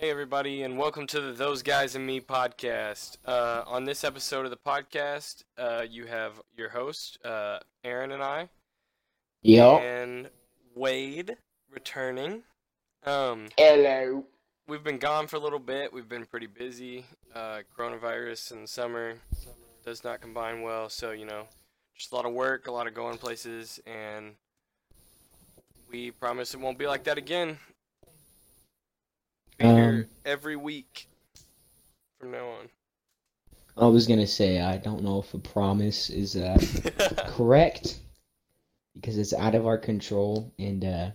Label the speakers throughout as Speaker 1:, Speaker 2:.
Speaker 1: Hey, everybody, and welcome to the Those Guys and Me podcast. Uh, on this episode of the podcast, uh, you have your host, uh, Aaron and I,
Speaker 2: Yep.
Speaker 1: and Wade returning. Um,
Speaker 2: Hello.
Speaker 1: we've been gone for a little bit. We've been pretty busy. Uh, coronavirus and summer does not combine well, so you know, just a lot of work, a lot of going places, and we promise it won't be like that again. Be here
Speaker 2: Um,
Speaker 1: every week from now on.
Speaker 2: I was gonna say I don't know if a promise is uh, correct because it's out of our control, and uh,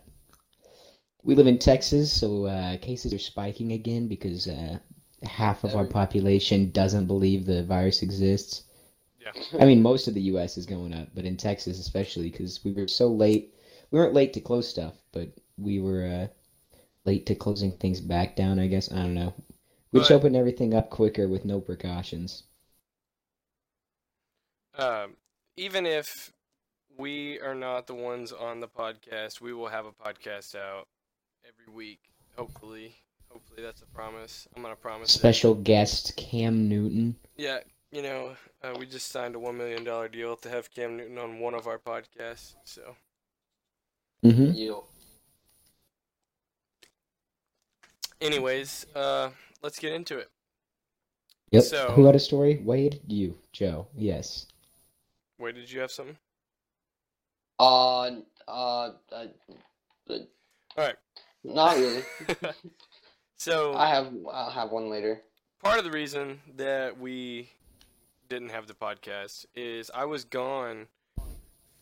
Speaker 2: we live in Texas, so uh, cases are spiking again because uh, half of our population doesn't believe the virus exists.
Speaker 1: Yeah.
Speaker 2: I mean, most of the U.S. is going up, but in Texas especially because we were so late. We weren't late to close stuff, but we were uh, late to closing things back down. I guess I don't know. We just
Speaker 1: But-
Speaker 2: opened everything up quicker with no precautions.
Speaker 1: Um, even if we are not the ones on the podcast, we will have a podcast out every week. Hopefully, hopefully that's a promise. I'm gonna promise it.
Speaker 2: Special guest Cam Newton.
Speaker 1: Yeah, you know, uh, we just signed a one million dollar deal to have Cam Newton on one of our podcasts. So,
Speaker 2: Mm-hmm.
Speaker 3: You.
Speaker 1: Anyways, uh, let's get into it.
Speaker 2: Yep.
Speaker 1: So-
Speaker 2: Who had a story? Wade? You. Joe. Yes.
Speaker 1: Where did you have something?
Speaker 3: Uh, uh, uh,
Speaker 1: All right.
Speaker 3: not really.
Speaker 1: so
Speaker 3: I have, I'll have one later.
Speaker 1: part of the reason that we didn't have the podcast is I was gone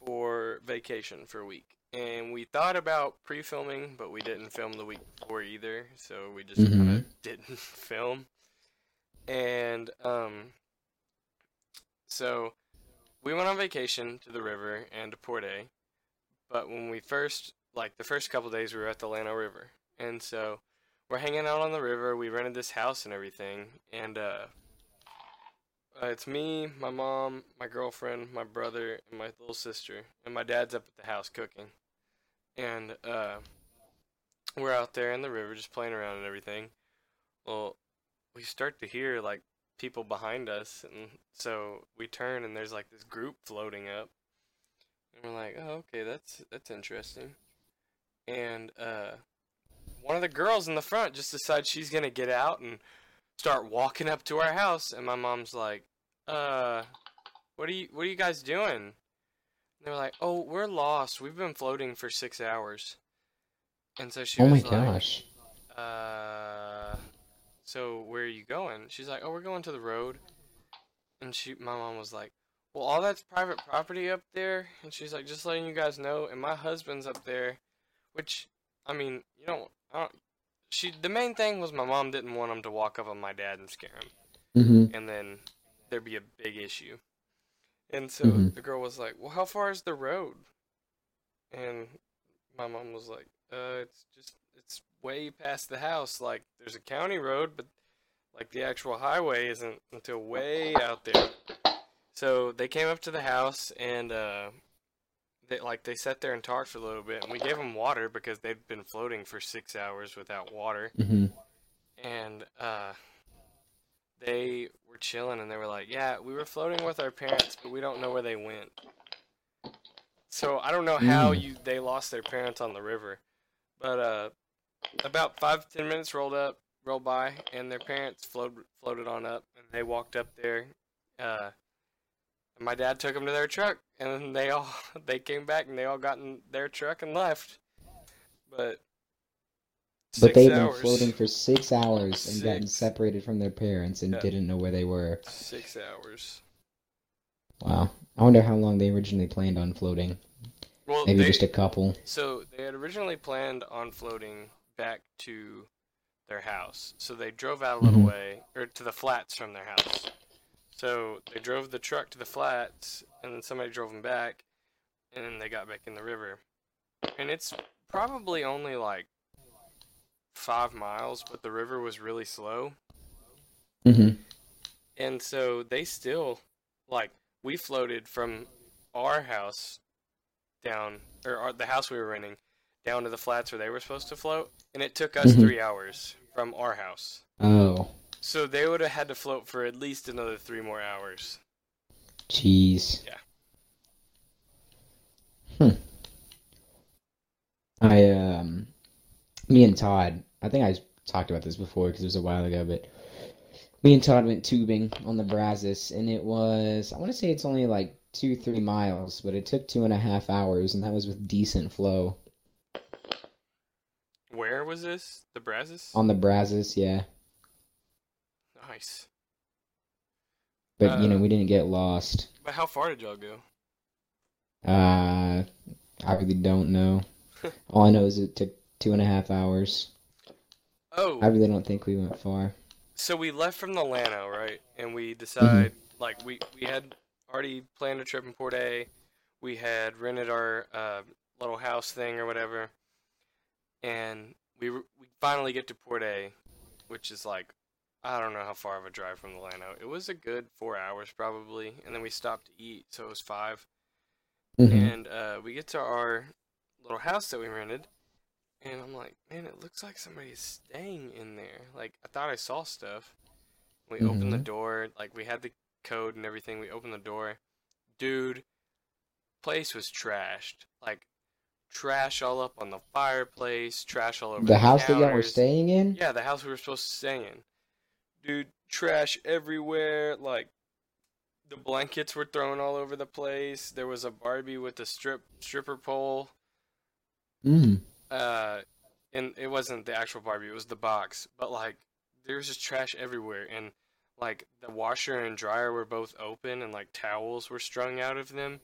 Speaker 1: for vacation for a week. And we thought about pre filming, but we didn't film the week before either. So we just kind
Speaker 2: Mhm.
Speaker 1: of didn't film. And um, so we went on vacation to the river and to Port A. But when we first, like the first couple days, we were at the Llano River. And so we're hanging out on the river. We rented this house and everything, and uh, uh, it's me, my mom, my girlfriend, my brother, and my little sister, and my dad's up at the house cooking, and uh, we're out there in the river just playing around and everything. Well, we start to hear like people behind us, and so we turn and there's like this group floating up, and we're like, oh, okay, that's that's interesting, and uh one of the girls in the front just decides she's gonna get out and start walking up to our house and my mom's like uh what are you what are you guys doing they're like oh we're lost. We've been floating for six hours. And so she
Speaker 2: Oh my
Speaker 1: like
Speaker 2: gosh.
Speaker 1: uh so where are you going? She's like oh we're going to the road. And she my mom was like well all that's private property up there? And she's like just letting you guys know. And my husband's up there which i mean you don't i don't she the main thing was my mom didn't want him to walk up on my dad and scare him.
Speaker 2: Mm-hmm.
Speaker 1: and then there'd be a big issue and so
Speaker 2: Mhm.
Speaker 1: the girl was like well how far is the road? And my mom was like uh it's just it's way past the house. Like there's a county road but like the actual highway isn't until way out there. So they came up to the house and uh they like they sat there and talked for a little bit. And we gave them water because they'd been floating for six hours without water.
Speaker 2: Mm-hmm.
Speaker 1: and uh they were chilling and they were like yeah we were floating with our parents but we don't know where they went so i don't know how
Speaker 2: Mm.
Speaker 1: you they lost their parents on the river but uh about five ten minutes rolled up rolled by and their parents floated floated on up and they walked up there uh and my dad took them to their truck and they all they came back and they all got in their truck and left but
Speaker 2: But
Speaker 1: six
Speaker 2: they've been floating for six hours and gotten separated from their parents and
Speaker 1: Yeah.
Speaker 2: didn't know where they were.
Speaker 1: six hours
Speaker 2: Wow. I wonder how long they originally planned on floating.
Speaker 1: well
Speaker 2: Maybe
Speaker 1: they,
Speaker 2: just a couple.
Speaker 1: So they had originally planned on floating back to their house. So they drove out a little
Speaker 2: Mhm.
Speaker 1: way, or to the flats from their house. So they drove the truck to the flats, and then somebody drove them back, and then they got back in the river. And it's probably only like five miles, but the river was really slow.
Speaker 2: Mm-hmm.
Speaker 1: And so they still, like, we floated from our house down, or our, the house we were renting, down to the flats where they were supposed to float, and it took us
Speaker 2: Mhm.
Speaker 1: three hours from our house.
Speaker 2: Oh,
Speaker 1: So they would have had to float for at least another three more hours.
Speaker 2: jeez.
Speaker 1: Yeah.
Speaker 2: Hmm. I um, me and Todd. I think I talked about this before because it was a while ago, but me and Todd went tubing on the Brazos, and it was I want to say it's only like two three miles, but it took two and a half hours, and that was with decent flow
Speaker 1: Where was this? The Brazos?
Speaker 2: on the Brazos. Yeah,
Speaker 1: Nice.
Speaker 2: but you know
Speaker 1: Uh,
Speaker 2: we didn't get lost.
Speaker 1: But how far did y'all go?
Speaker 2: Uh, I really don't know. All I know is it took two and a half hours.
Speaker 1: Oh,
Speaker 2: I really don't think we went far.
Speaker 1: so we left from the Llano, right? And we decide, like, we, we had already planned a trip in Port A. We had rented our uh, little house thing or whatever. And we, re- we finally get to Port A, which is like, I don't know how far of a drive from the Llano. It was a good four hours probably. And then we stopped to eat, so it was five.
Speaker 2: Mhm.
Speaker 1: And uh, we get to our little house that we rented, and I'm like, man, it looks like somebody's staying in there. Like, I thought I saw stuff. We opened the
Speaker 2: Mhm.
Speaker 1: door, like, we had the code and everything. We opened the door. Dude, place was trashed. Like, trash all up on the fireplace, trash all over
Speaker 2: The the house that y'all were staying in?
Speaker 1: Yeah, the house we were supposed to stay in. Dude, trash everywhere. Like, the blankets were thrown all over the place. There was a Barbie with a strip stripper pole.
Speaker 2: Mm.
Speaker 1: Uh, and it wasn't the actual Barbie; it was the box. But like, there was just trash everywhere, and like the washer and dryer were both open, and like towels were strung out of them.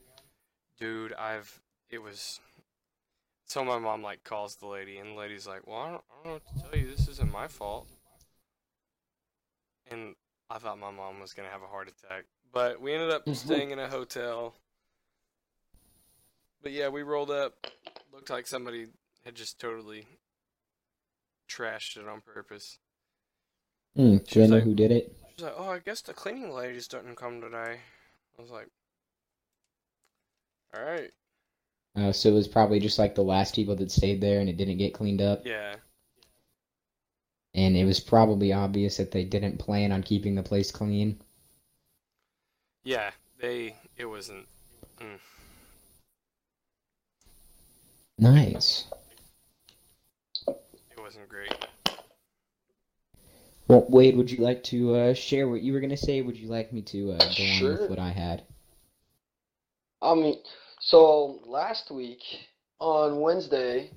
Speaker 1: Dude, I've it was. So my mom like calls the lady, and the lady's like, "Well, I don't, I don't know what to tell you. This isn't my fault." And I thought my mom was gonna have a heart attack, but we ended up
Speaker 3: Mhm.
Speaker 1: staying in a hotel. But yeah, we rolled up. Looked like somebody had just totally trashed it on purpose.
Speaker 2: Mm. Do I know
Speaker 1: like-
Speaker 2: who did it?
Speaker 1: She's like, "Oh, I guess the cleaning ladies didn't come today." I was like, "All right,
Speaker 2: Uh, so it was probably just like the last people that stayed there and it didn't get cleaned up.
Speaker 1: yeah,
Speaker 2: And it was probably obvious that they didn't plan on keeping the place clean.
Speaker 1: yeah." They, it wasn't.
Speaker 2: Nice.
Speaker 1: It wasn't great.
Speaker 2: Well, Wade, would you like to uh, share what you were going to say? Would you like me to uh, go on with what I had?
Speaker 3: I mean, so last week on Wednesday,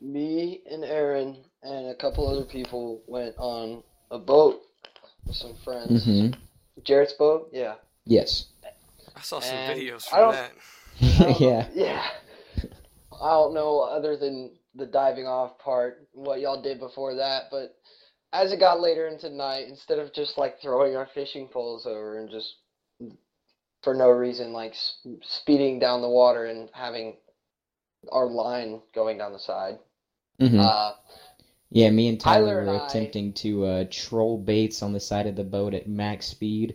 Speaker 3: me and Aaron and a couple other people went on a boat with some friends.
Speaker 2: Mm-hmm.
Speaker 3: Jarrett's boat, yeah.
Speaker 2: Yes.
Speaker 1: I saw some
Speaker 3: And
Speaker 1: videos
Speaker 3: I
Speaker 1: from
Speaker 3: don't-
Speaker 1: that.
Speaker 3: I know-
Speaker 2: yeah.
Speaker 3: Yeah. I don't know other than the diving off part, what y'all did before that, but as it got later into the night, instead of just like throwing our fishing poles over and just for no reason like speeding down the water and having our line going down the side,
Speaker 2: hmm
Speaker 3: uh,
Speaker 2: Yeah, me and Tyler
Speaker 3: Tyler and
Speaker 2: were
Speaker 3: I-
Speaker 2: attempting to uh, troll baits on the side of the boat at max speed.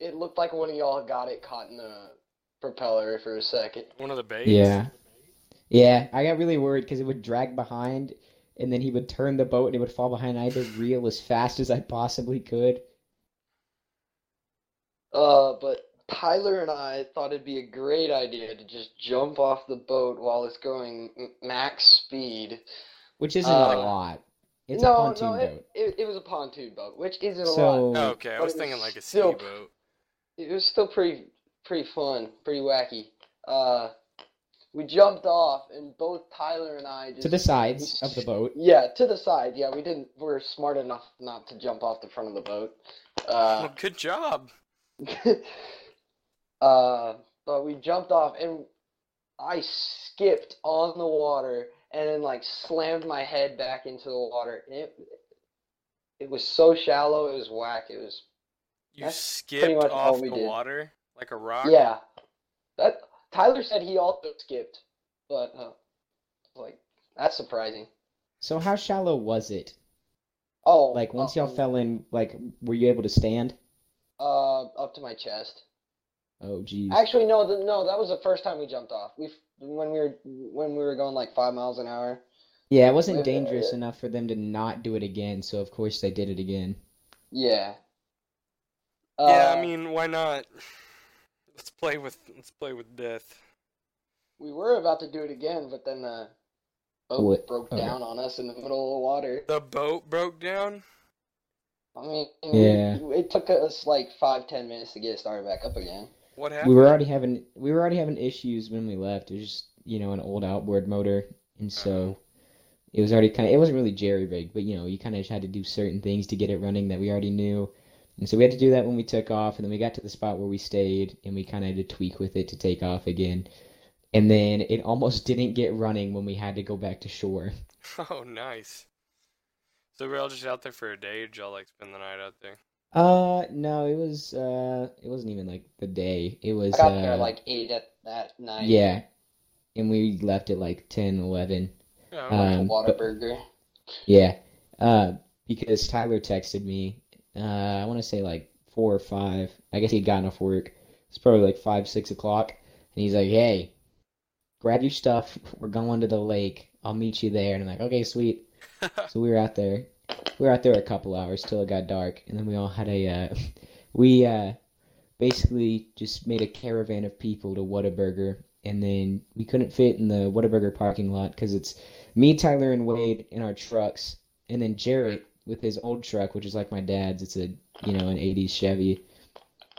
Speaker 3: it looked like one of y'all got it caught in the propeller for a second.
Speaker 1: One of the baits.
Speaker 2: Yeah. Yeah, I got really worried because it would drag behind, and then he would turn the boat and it would fall behind. I had to reel as fast as I possibly could.
Speaker 3: Uh, but Tyler and I thought it'd be a great idea to just jump off the boat while it's going max speed.
Speaker 2: Which isn't
Speaker 3: Uh,
Speaker 2: a lot. It's a
Speaker 3: no,
Speaker 2: pontoon
Speaker 3: no,
Speaker 2: boat.
Speaker 3: it, it, it was a pontoon boat, which isn't a lot.
Speaker 2: So,
Speaker 1: Oh, okay, I was
Speaker 3: it was
Speaker 1: thinking like a
Speaker 3: still-
Speaker 1: speedboat.
Speaker 3: It was still pretty pretty fun, pretty wacky. Uh, we jumped off, and both Tyler and I just
Speaker 2: to the sides of the boat.
Speaker 3: Yeah, to the side. Yeah, we didn't. We're smart enough not to jump off the front of the boat. Uh,
Speaker 1: well, good job.
Speaker 3: uh, but we jumped off and I skipped on the water and then like slammed my head back into the water. It it was so shallow, it was whack. It was
Speaker 1: You skipped off the
Speaker 3: did.
Speaker 1: water like a rock.
Speaker 3: yeah. That Tyler said he also skipped, but uh, like that's surprising.
Speaker 2: So how shallow was it?
Speaker 3: Oh,
Speaker 2: Like once
Speaker 3: uh,
Speaker 2: y'all fell in, like were you able to stand?
Speaker 3: uh, up to my chest.
Speaker 2: Oh geez.
Speaker 3: Actually, no, the, no, that was the first time we jumped off. We when we were when we were going like five miles an hour.
Speaker 2: Yeah, it wasn't
Speaker 3: Yeah.
Speaker 2: dangerous enough for them to not do it again, so of course they did it again.
Speaker 3: Yeah.
Speaker 1: yeah,
Speaker 3: Uh,
Speaker 1: I mean, why not? Let's play with let's play with death.
Speaker 3: we were about to do it again, but then the boat
Speaker 2: What?
Speaker 3: broke
Speaker 2: Okay.
Speaker 3: down on us in the middle of the water.
Speaker 1: The boat broke down.
Speaker 3: I mean,
Speaker 2: Yeah.
Speaker 3: we, it took us like five, ten minutes to get it started back up again.
Speaker 1: What happened?
Speaker 2: We were already having we were already having issues when we left. It was just, you know, an old outboard motor, and so uh-huh. it was already kind of it wasn't really jerry rigged, but you know, you kind of had to do certain things to get it running that we already knew. And so we had to do that when we took off, and then we got to the spot where we stayed, and we kind of had to tweak with it to take off again. And then it almost didn't get running when we had to go back to shore.
Speaker 1: Oh, nice. So we're all just out there for a day. Did y'all like spend the night out there?
Speaker 2: Uh, no, it was uh, it wasn't even like the day. It was
Speaker 3: I got there
Speaker 2: uh,
Speaker 3: like eight at that night.
Speaker 2: yeah, and we left at like 10, 11.
Speaker 1: Yeah,
Speaker 3: Went
Speaker 2: Um,
Speaker 3: to Whataburger.
Speaker 2: Yeah, uh, because Tyler texted me. Uh, I want to say like four or five. I guess he'd gotten off work. It's probably like five, six o'clock, and he's like, "Hey, grab your stuff. We're going to the lake. I'll meet you there." And I'm like, "Okay, sweet." So we were out there. We were out there a couple hours till it got dark, and then we all had a. Uh, we uh, basically just made a caravan of people to Whataburger, and then we couldn't fit in the Whataburger parking lot because it's me, Tyler, and Wade in our trucks, and then Jarrett with his old truck, which is like my dad's. It's a you know an '80s Chevy,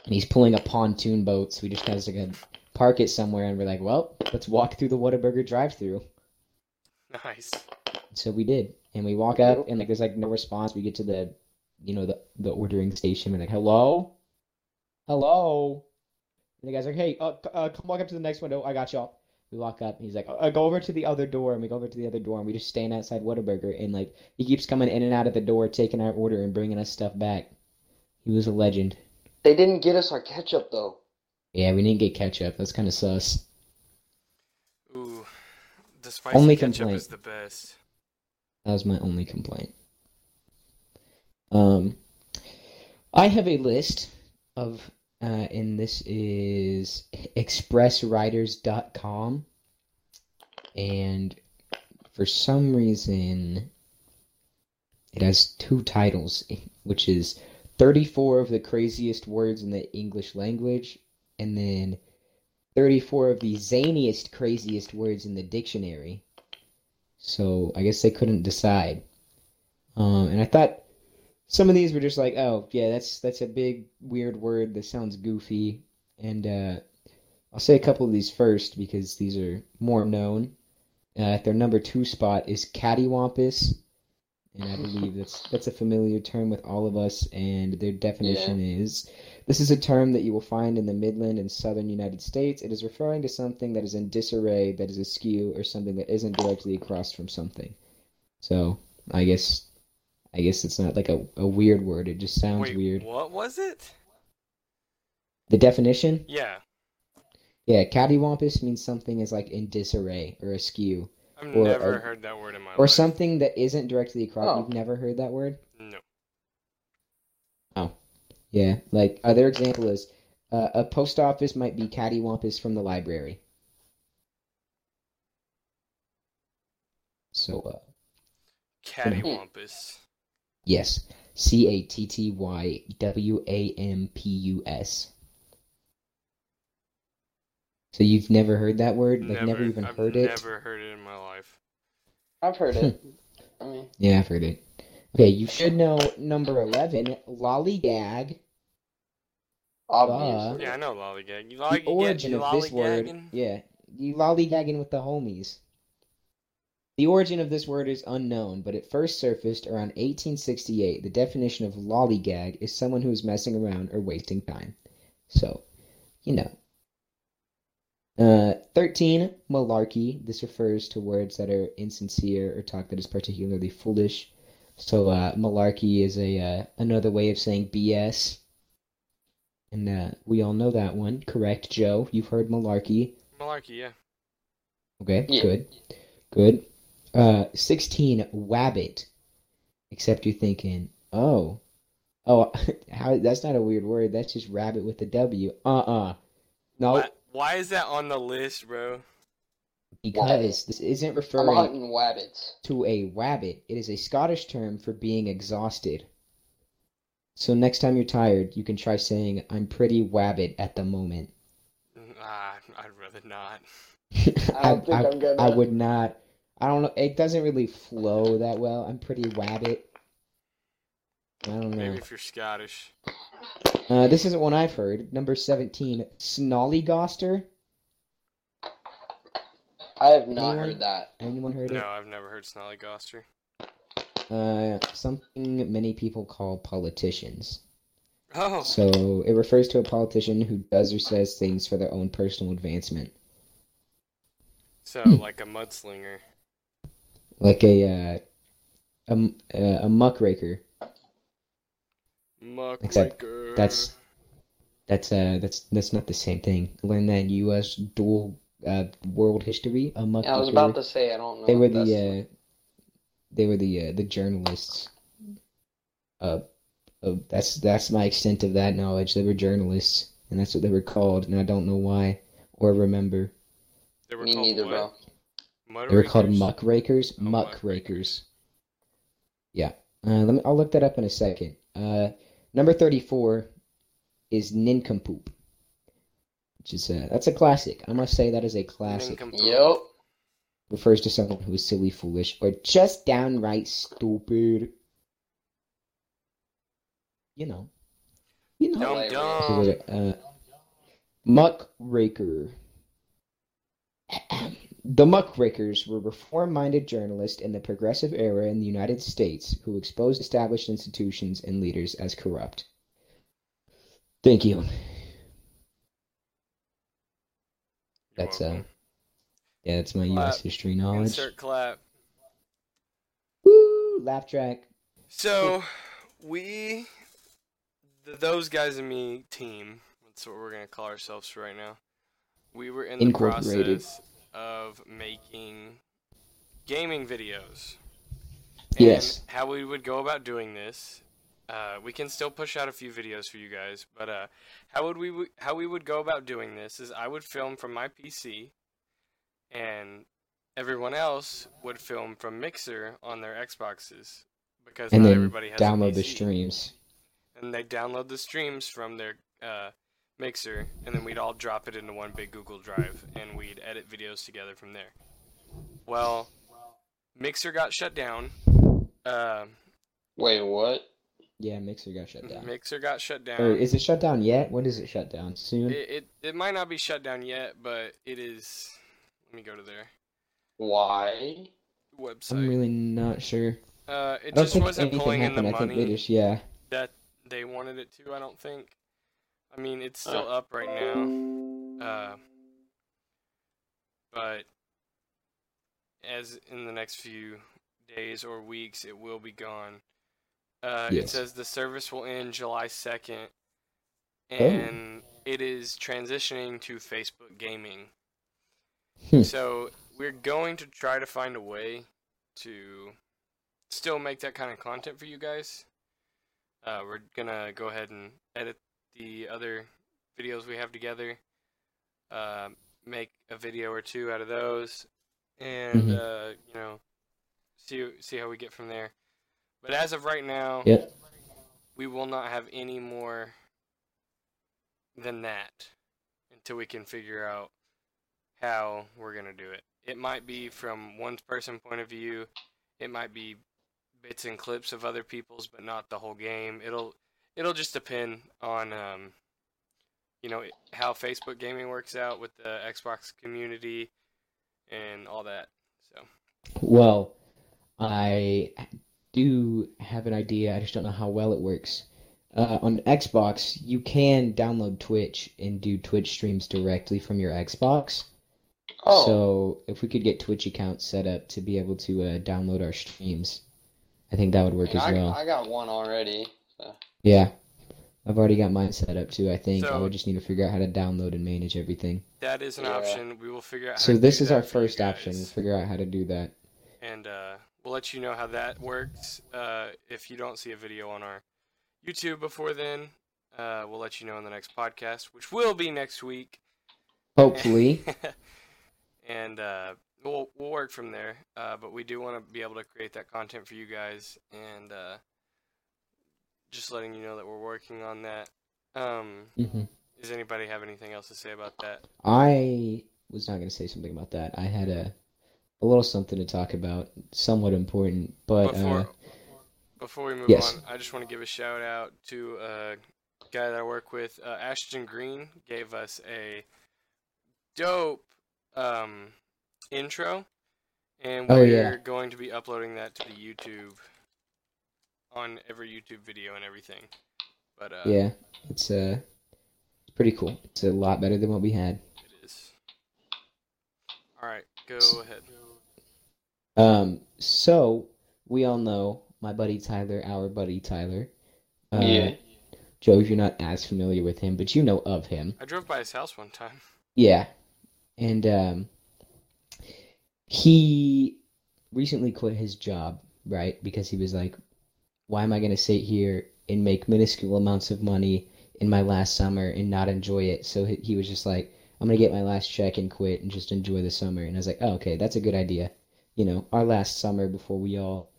Speaker 2: and he's pulling a pontoon boat. So we just kind of like park it somewhere, and we're like, well, let's walk through the Whataburger drive-through.
Speaker 1: nice.
Speaker 2: So we did, and we walk up, and like there's like no response. We get to the, you know, the the ordering station. We're like, hello, hello. And the guy's like, hey, uh, uh, come walk up to the next window. I got y'all. We walk up, and he's like, uh, go over to the other door, and we go over to the other door, and we just stand outside Whataburger, and like he keeps coming in and out of the door, taking our order and bringing us stuff back. He was a legend.
Speaker 3: They didn't get us our ketchup though.
Speaker 2: Yeah, we didn't get ketchup. That's kind of sus.
Speaker 1: Ooh, the spicy
Speaker 2: Only
Speaker 1: ketchup
Speaker 2: complaint.
Speaker 1: is the best.
Speaker 2: That was my only complaint. Um, I have a list of, uh, and this is expresswriters.com. And for some reason, it has two titles, which is 34 of the craziest words in the English language, and then 34 of the zaniest, craziest words in the dictionary. So I guess they couldn't decide. Um, and I thought some of these were just like, oh yeah, that's that's a big weird word that sounds goofy. And uh, I'll say a couple of these first because these are more known. Uh, their number two spot is cattywampus, and I believe that's that's a familiar term with all of us. And their definition is this is a term that you will find in the Midland and Southern United States. It is referring to something that is in disarray, that is askew, or something that isn't directly across from something. So I guess I guess it's not like a, a weird word. It just sounds
Speaker 1: Wait,
Speaker 2: weird.
Speaker 1: what was it?
Speaker 2: The definition?
Speaker 1: Yeah,
Speaker 2: Yeah, cattywampus means something is like in disarray or askew.
Speaker 1: I've
Speaker 2: Or
Speaker 1: never
Speaker 2: a-
Speaker 1: heard that word in my
Speaker 2: Or
Speaker 1: life.
Speaker 2: something that isn't directly across.
Speaker 3: Oh.
Speaker 2: You've never heard that word?
Speaker 1: No. Oh.
Speaker 2: Yeah, like other example is uh, a post office might be cattywampus from the library. So, uh,
Speaker 1: Cattywampus.
Speaker 2: Yes, C A T T Y W A M P U S. So you've never heard that word? Like never, even heard it?
Speaker 1: I've
Speaker 2: heard it?
Speaker 1: Never heard it in my life.
Speaker 3: I've heard it. I mean,
Speaker 2: Yeah, I've heard it. Okay, you should know number eleven, lollygag.
Speaker 3: obviously.
Speaker 1: Yeah, I know lollygag. You
Speaker 2: The origin
Speaker 1: you
Speaker 2: of this word, yeah, you lollygagging with the homies. The origin of this word is unknown, but it first surfaced around 1868. The definition of lollygag is someone who is messing around or wasting time. So, you know. Uh, 13, malarkey. This refers to words that are insincere or talk that is particularly foolish. So, uh, malarkey is a uh, another way of saying BS. And uh, we all know that one. Correct, Joe. You've heard malarkey.
Speaker 1: Malarkey, yeah.
Speaker 2: Okay,
Speaker 3: Yeah.
Speaker 2: good. Good. Uh, 16, wabbit. Except you're thinking, oh, oh, how, that's not a weird word. That's just rabbit with a W. Uh-uh. No,
Speaker 1: Why, why is that on the list, bro?
Speaker 2: because this isn't referring
Speaker 3: hunting wabbits.
Speaker 2: to a wabbit. It is a Scottish term for being exhausted. So next time you're tired, you can try saying, I'm pretty wabbit at the moment.
Speaker 1: Ah, I'd rather not.
Speaker 3: I don't I'm.
Speaker 2: I would not. I don't know. It doesn't really flow that well. I'm pretty wabbit. I don't know.
Speaker 1: Maybe if you're Scottish.
Speaker 2: Uh, this isn't one I've heard. Number 17, Snollygoster.
Speaker 3: I have not
Speaker 2: Anyone?
Speaker 3: heard that.
Speaker 2: Anyone heard it?
Speaker 1: No, I've never heard Snollygoster.
Speaker 2: Uh, something many people call politicians.
Speaker 1: Oh,
Speaker 2: So it refers to a politician who does or says things for their own personal advancement,
Speaker 1: so
Speaker 2: Hmm.
Speaker 1: like a mudslinger.
Speaker 2: Like a uh, a m- uh, a muckraker. Except
Speaker 1: Muckraker.
Speaker 2: that's- That's uh that's that's not the same thing. Learn that in U.S. dual uh world history. A muckraker.
Speaker 3: Yeah, I was about to say I don't know.
Speaker 2: They were
Speaker 3: if that's-
Speaker 2: the uh, they were the uh, the journalists. Uh, uh, that's that's my extent of that knowledge. They were journalists, and that's what they were called. And I don't know why or remember.
Speaker 1: They were
Speaker 3: Me
Speaker 1: called
Speaker 3: neither,
Speaker 1: what?
Speaker 3: bro.
Speaker 1: Mud
Speaker 2: They were called
Speaker 1: rakers?
Speaker 2: muckrakers.
Speaker 1: Oh,
Speaker 2: Muckrakers. Yeah. Uh, let me. I'll look that up in a second. Uh, number thirty-four is nincompoop, which is a that's a classic. I must say that is a classic.
Speaker 1: Nincompoop.
Speaker 3: Yep.
Speaker 2: refers to someone who is silly, foolish, or just downright stupid. You know. You know.
Speaker 1: Dumb dumb.
Speaker 2: Uh, Muckraker. The Muckrakers were reform minded journalists in the progressive era in the United States who exposed established institutions and leaders as corrupt. Thank you.
Speaker 1: You're
Speaker 2: That's uh yeah, that's my
Speaker 1: Clap.
Speaker 2: US history knowledge.
Speaker 1: Insert clap.
Speaker 2: Woo! Laugh track.
Speaker 1: So, we, th- those guys and me team, that's what we're going to call ourselves right now. We were in the
Speaker 2: Incorporated.
Speaker 1: process of making gaming videos.
Speaker 2: Yes.
Speaker 1: How we would go about doing this, uh, we can still push out a few videos for you guys, but uh, how would we w- how we would go about doing this is I would film from my PC, and everyone else would film from Mixer on their Xboxes because
Speaker 2: And
Speaker 1: not
Speaker 2: then
Speaker 1: everybody has a
Speaker 2: download the streams.
Speaker 1: And they download the streams from their uh, Mixer, and then we'd all drop it into one big Google Drive, and we'd edit videos together from there. Well, Mixer got shut down. Uh,
Speaker 3: Wait, what?
Speaker 2: Yeah, Mixer got shut down.
Speaker 1: Mixer got shut down.
Speaker 2: Or is it shut down yet? When does it shut down? Soon?
Speaker 1: It, it it might not be shut down yet, but it is. Let me go to there.
Speaker 3: Why?
Speaker 1: website.
Speaker 2: I'm really not sure.
Speaker 1: uh,
Speaker 2: I
Speaker 1: it
Speaker 2: don't
Speaker 1: just
Speaker 2: think
Speaker 1: wasn't
Speaker 2: anything
Speaker 1: pulling in the
Speaker 2: happened. I think
Speaker 1: money
Speaker 2: they just yeah.
Speaker 1: that they wanted it to. I don't think. I mean, it's still up right now. Uh, but as in the next few days or weeks, it will be gone. Uh, It says the service will end July 2nd,
Speaker 2: Oh.
Speaker 1: and it is transitioning to Facebook Gaming.
Speaker 2: Hmm.
Speaker 1: So we're going to try to find a way to still make that kind of content for you guys. Uh, we're gonna go ahead and edit the other videos we have together, uh, make a video or two out of those, and
Speaker 2: Mhm.
Speaker 1: uh, you know, see see how we get from there. But as of right now,
Speaker 2: Yep.
Speaker 1: we will not have any more than that until we can figure out how we're gonna do it. It might be from one person point of view. It might be bits and clips of other people's, but not the whole game. It'll it'll just depend on um, you know how Facebook gaming works out with the Xbox community and all that. So
Speaker 2: Well, I do have an idea. I just don't know how well it works. Uh, on Xbox, you can download Twitch and do Twitch streams directly from your Xbox.
Speaker 3: Oh,
Speaker 2: So if we could get Twitch accounts set up to be able to uh, download our streams, I think that would work
Speaker 3: I,
Speaker 2: as well.
Speaker 3: I got one already.
Speaker 2: Yeah, I've already got mine set up too. I think I
Speaker 1: So-
Speaker 2: would just need to figure out how to download and manage everything.
Speaker 1: that is an
Speaker 3: Yeah.
Speaker 1: option. We will figure out. How
Speaker 2: So
Speaker 1: to
Speaker 2: this
Speaker 1: do
Speaker 2: is
Speaker 1: that
Speaker 2: our first option.
Speaker 1: guys.
Speaker 2: Figure out how to do that.
Speaker 1: and uh, we'll let you know how that works. Uh, if you don't see a video on our YouTube before then, uh, we'll let you know in the next podcast, which will be next week.
Speaker 2: Hopefully.
Speaker 1: and uh, we'll we'll work from there. Uh, but we do want to be able to create that content for you guys, and uh, just letting you know that we're working on that. Um,
Speaker 2: hmm
Speaker 1: does anybody have anything else to say about that?
Speaker 2: I was not going to say something about that. I had a a little something to talk about, somewhat important, but
Speaker 1: before
Speaker 2: uh,
Speaker 1: before we move
Speaker 2: yes.
Speaker 1: on, I just want to give a shout out to a guy that I work with, uh, Ashton Green, gave us a dope um, intro, and
Speaker 2: Oh,
Speaker 1: we're
Speaker 2: yeah.
Speaker 1: going to be uploading that to the YouTube on every YouTube video and everything. But uh,
Speaker 2: yeah, it's uh, it's pretty cool. It's a lot better than what we had.
Speaker 1: it is. All right, go ahead.
Speaker 2: Um, so we all know my buddy Tyler, our buddy Tyler. Uh,
Speaker 3: Yeah.
Speaker 2: Joe, you're not as familiar with him, but you know of him.
Speaker 1: I drove by his house one time.
Speaker 2: Yeah. And um he recently quit his job, right? Because he was like, why am I going to sit here and make minuscule amounts of money in my last summer and not enjoy it? So he he was just like, I'm going to get my last check and quit and just enjoy the summer. And I was like, oh, okay, that's a good idea. You know, our last summer before we all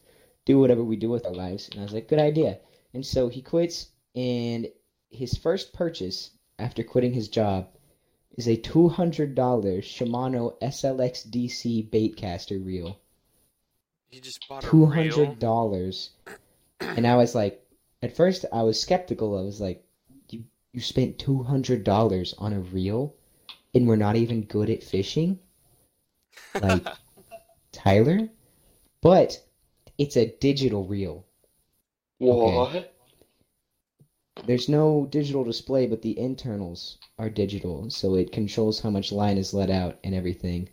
Speaker 2: do whatever we do with our lives. And I was like, good idea. And so he quits, and his first purchase after quitting his job is a $200 Shimano SLX DC baitcaster reel.
Speaker 1: He just bought a reel.
Speaker 2: $200. And I was like, at first I was skeptical. I was like, you, you spent $200 on a reel and we're not even good at fishing? Like, Tyler? But it's a digital reel.
Speaker 3: What?
Speaker 2: There's no digital display, but the internals are digital, so it controls how much line is let out and everything,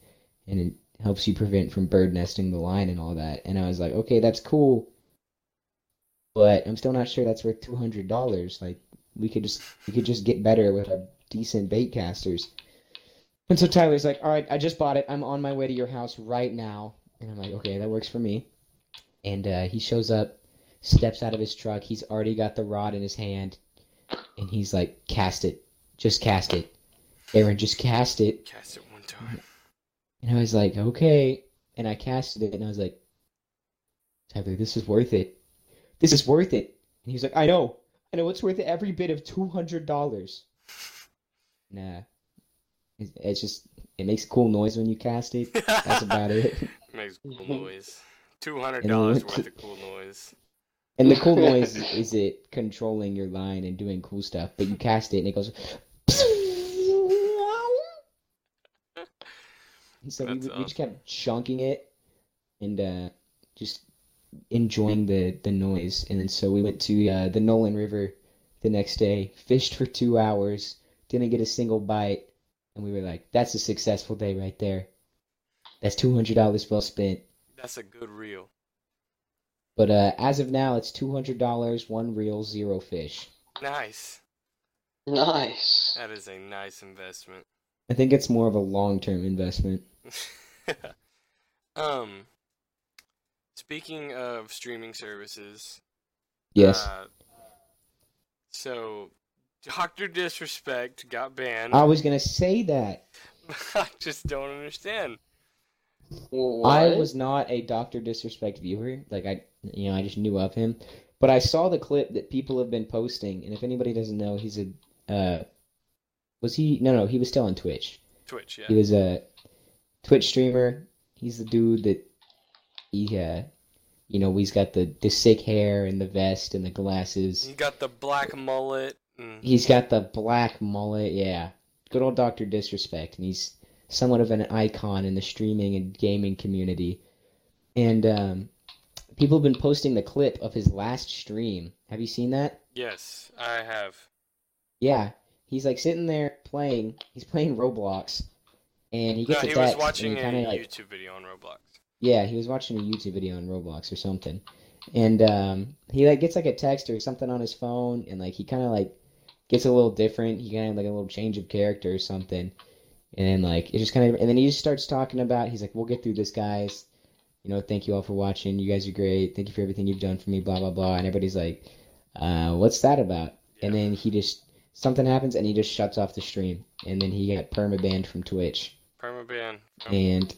Speaker 2: and it helps you prevent from bird nesting the line and all that. And I was like, okay, that's cool, but I'm still not sure that's worth two hundred dollars. Like, we could just we could just get better with our decent bait casters. And so Tyler's like, all right, I just bought it. I'm on my way to your house right now. And I'm like, okay, that works for me. And uh, he shows up, steps out of his truck. He's already got the rod in his hand. And he's like, cast it. Just cast it. Aaron, just cast it.
Speaker 1: Cast it one time.
Speaker 2: And I was like, okay. And I casted it. And I was like, Tyler, this is worth it. This is worth it. And he was like, I know. I know it's worth every bit of $200. Nah. It's, it's just, it makes cool noise when you cast it. That's about it.
Speaker 1: Makes cool noise. Two hundred
Speaker 2: And then
Speaker 1: dollars
Speaker 2: went
Speaker 1: worth of cool noise.
Speaker 2: And the cool noise is it controlling your line and doing cool stuff, but you cast it and it goes. And so we,
Speaker 1: That's
Speaker 2: we just kept chunking it and uh, just enjoying the, the noise. And then so we went to uh, the Nolan River the next day, fished for two hours, didn't get a single bite, and we were like, "That's a successful day right there. That's two hundred dollars well spent."
Speaker 1: That's a good reel.
Speaker 2: But uh, as of now, it's two hundred dollars, one reel, zero fish.
Speaker 1: Nice.
Speaker 3: Nice.
Speaker 1: That is a nice investment.
Speaker 2: I think it's more of a long-term investment.
Speaker 1: um, speaking of streaming services,
Speaker 2: Yes.
Speaker 1: uh, so Doctor Disrespect got banned.
Speaker 2: I was gonna say that.
Speaker 1: I just don't understand.
Speaker 3: What?
Speaker 2: I was not a Doctor Disrespect viewer. Like I, you know, I just knew of him, but I saw the clip that people have been posting. And if anybody doesn't know, he's a, uh, was he? No, no, he was still on Twitch.
Speaker 1: Twitch, yeah.
Speaker 2: He was a Twitch streamer. He's the dude that he, uh, you know, he's got the the sick hair and the vest and the glasses.
Speaker 1: He got the black mullet. And
Speaker 2: He's got the black mullet, yeah. Good old Dr. Disrespect, and he's somewhat of an icon in the streaming and gaming community. And um, people have been posting the clip of his last stream. Have you seen that?
Speaker 1: yes, I have.
Speaker 2: Yeah. He's like sitting there playing. He's playing Roblox, and he
Speaker 1: No,
Speaker 2: gets a
Speaker 1: he was watching a
Speaker 2: like
Speaker 1: YouTube video on Roblox.
Speaker 2: Yeah, he was watching a YouTube video on Roblox or something. And um, he like gets like a text or something on his phone and like he kind of like gets a little different. He kind of like a little change of character or something. And then like it just kind of and then he just starts talking about he's like we'll get through this guys. You know, thank you all for watching. You guys are great. Thank you for everything you've done for me blah blah blah. And everybody's like uh what's that about? And then he just something happens and he just shuts off the stream. And then he got permabanned from Twitch.
Speaker 1: Permaban. from-
Speaker 2: And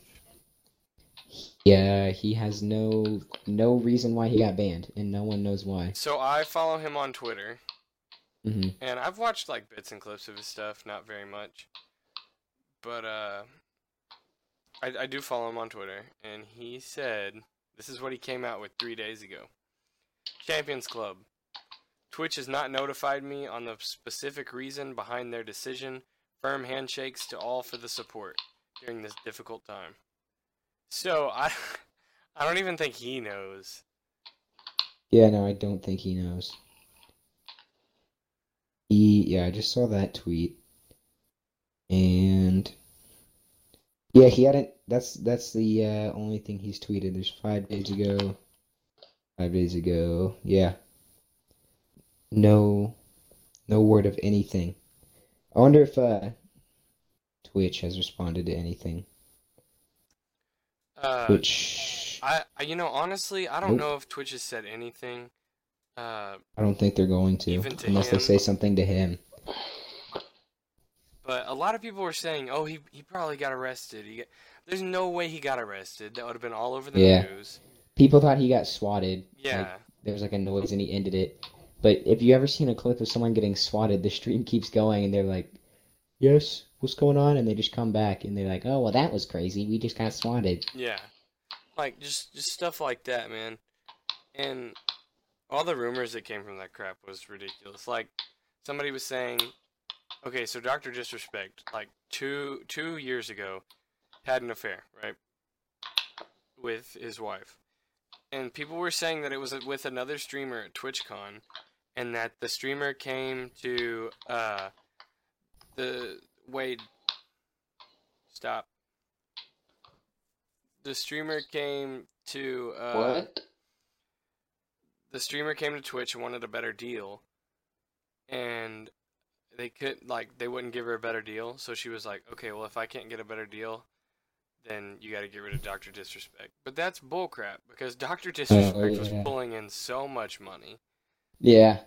Speaker 2: Yeah, he has no no reason why he got banned, and no one knows why.
Speaker 1: So I follow him on Twitter,
Speaker 2: hmm
Speaker 1: and I've watched like bits and clips of his stuff, not very much, but uh, I I do follow him on Twitter, and he said this is what he came out with three days ago. Champions Club. Twitch has not notified me on the specific reason behind their decision. Firm handshakes to all for the support during this difficult time. So I, I don't even think he knows.
Speaker 2: Yeah, no, I don't think he knows. He, yeah, I just saw that tweet, and yeah, he hadn't. That's that's the uh, only thing he's tweeted. There's five days ago, five days ago. Yeah, no, no word of anything. I wonder if uh, Twitch has responded to anything.
Speaker 1: Uh,
Speaker 2: Twitch,
Speaker 1: I, I, you know, honestly, I don't
Speaker 2: Nope.
Speaker 1: know if Twitch has said anything. Uh,
Speaker 2: I don't think they're going to,
Speaker 1: to
Speaker 2: unless they say something to him.
Speaker 1: but a lot of people were saying, "Oh, he he probably got arrested." He got, there's no way he got arrested. That would have been all over the
Speaker 2: Yeah.
Speaker 1: news.
Speaker 2: People thought he got swatted.
Speaker 1: Yeah.
Speaker 2: Like, there was like a noise and he ended it. But if you ever seen a clip of someone getting swatted, the stream keeps going and they're like, "Yes, what's going on?" And they just come back and they're like, "Oh, well, that was crazy. We just got swatted."
Speaker 1: Yeah, like just just stuff like that, man. And all the rumors that came from that crap was ridiculous. Like somebody was saying, okay, so Doctor Disrespect, like two two years ago, had an affair, right, with his wife, and people were saying that it was with another streamer at TwitchCon, and that the streamer came to uh the Wade. Stop the streamer came to uh,
Speaker 3: what?
Speaker 1: the streamer came to Twitch and wanted a better deal, and they could like they wouldn't give her a better deal. So she was like, "Okay, well if I can't get a better deal, then you got to get rid of Doctor Disrespect." But that's bullcrap because Doctor Disrespect was
Speaker 2: yeah.
Speaker 1: pulling in so much money.
Speaker 2: Yeah.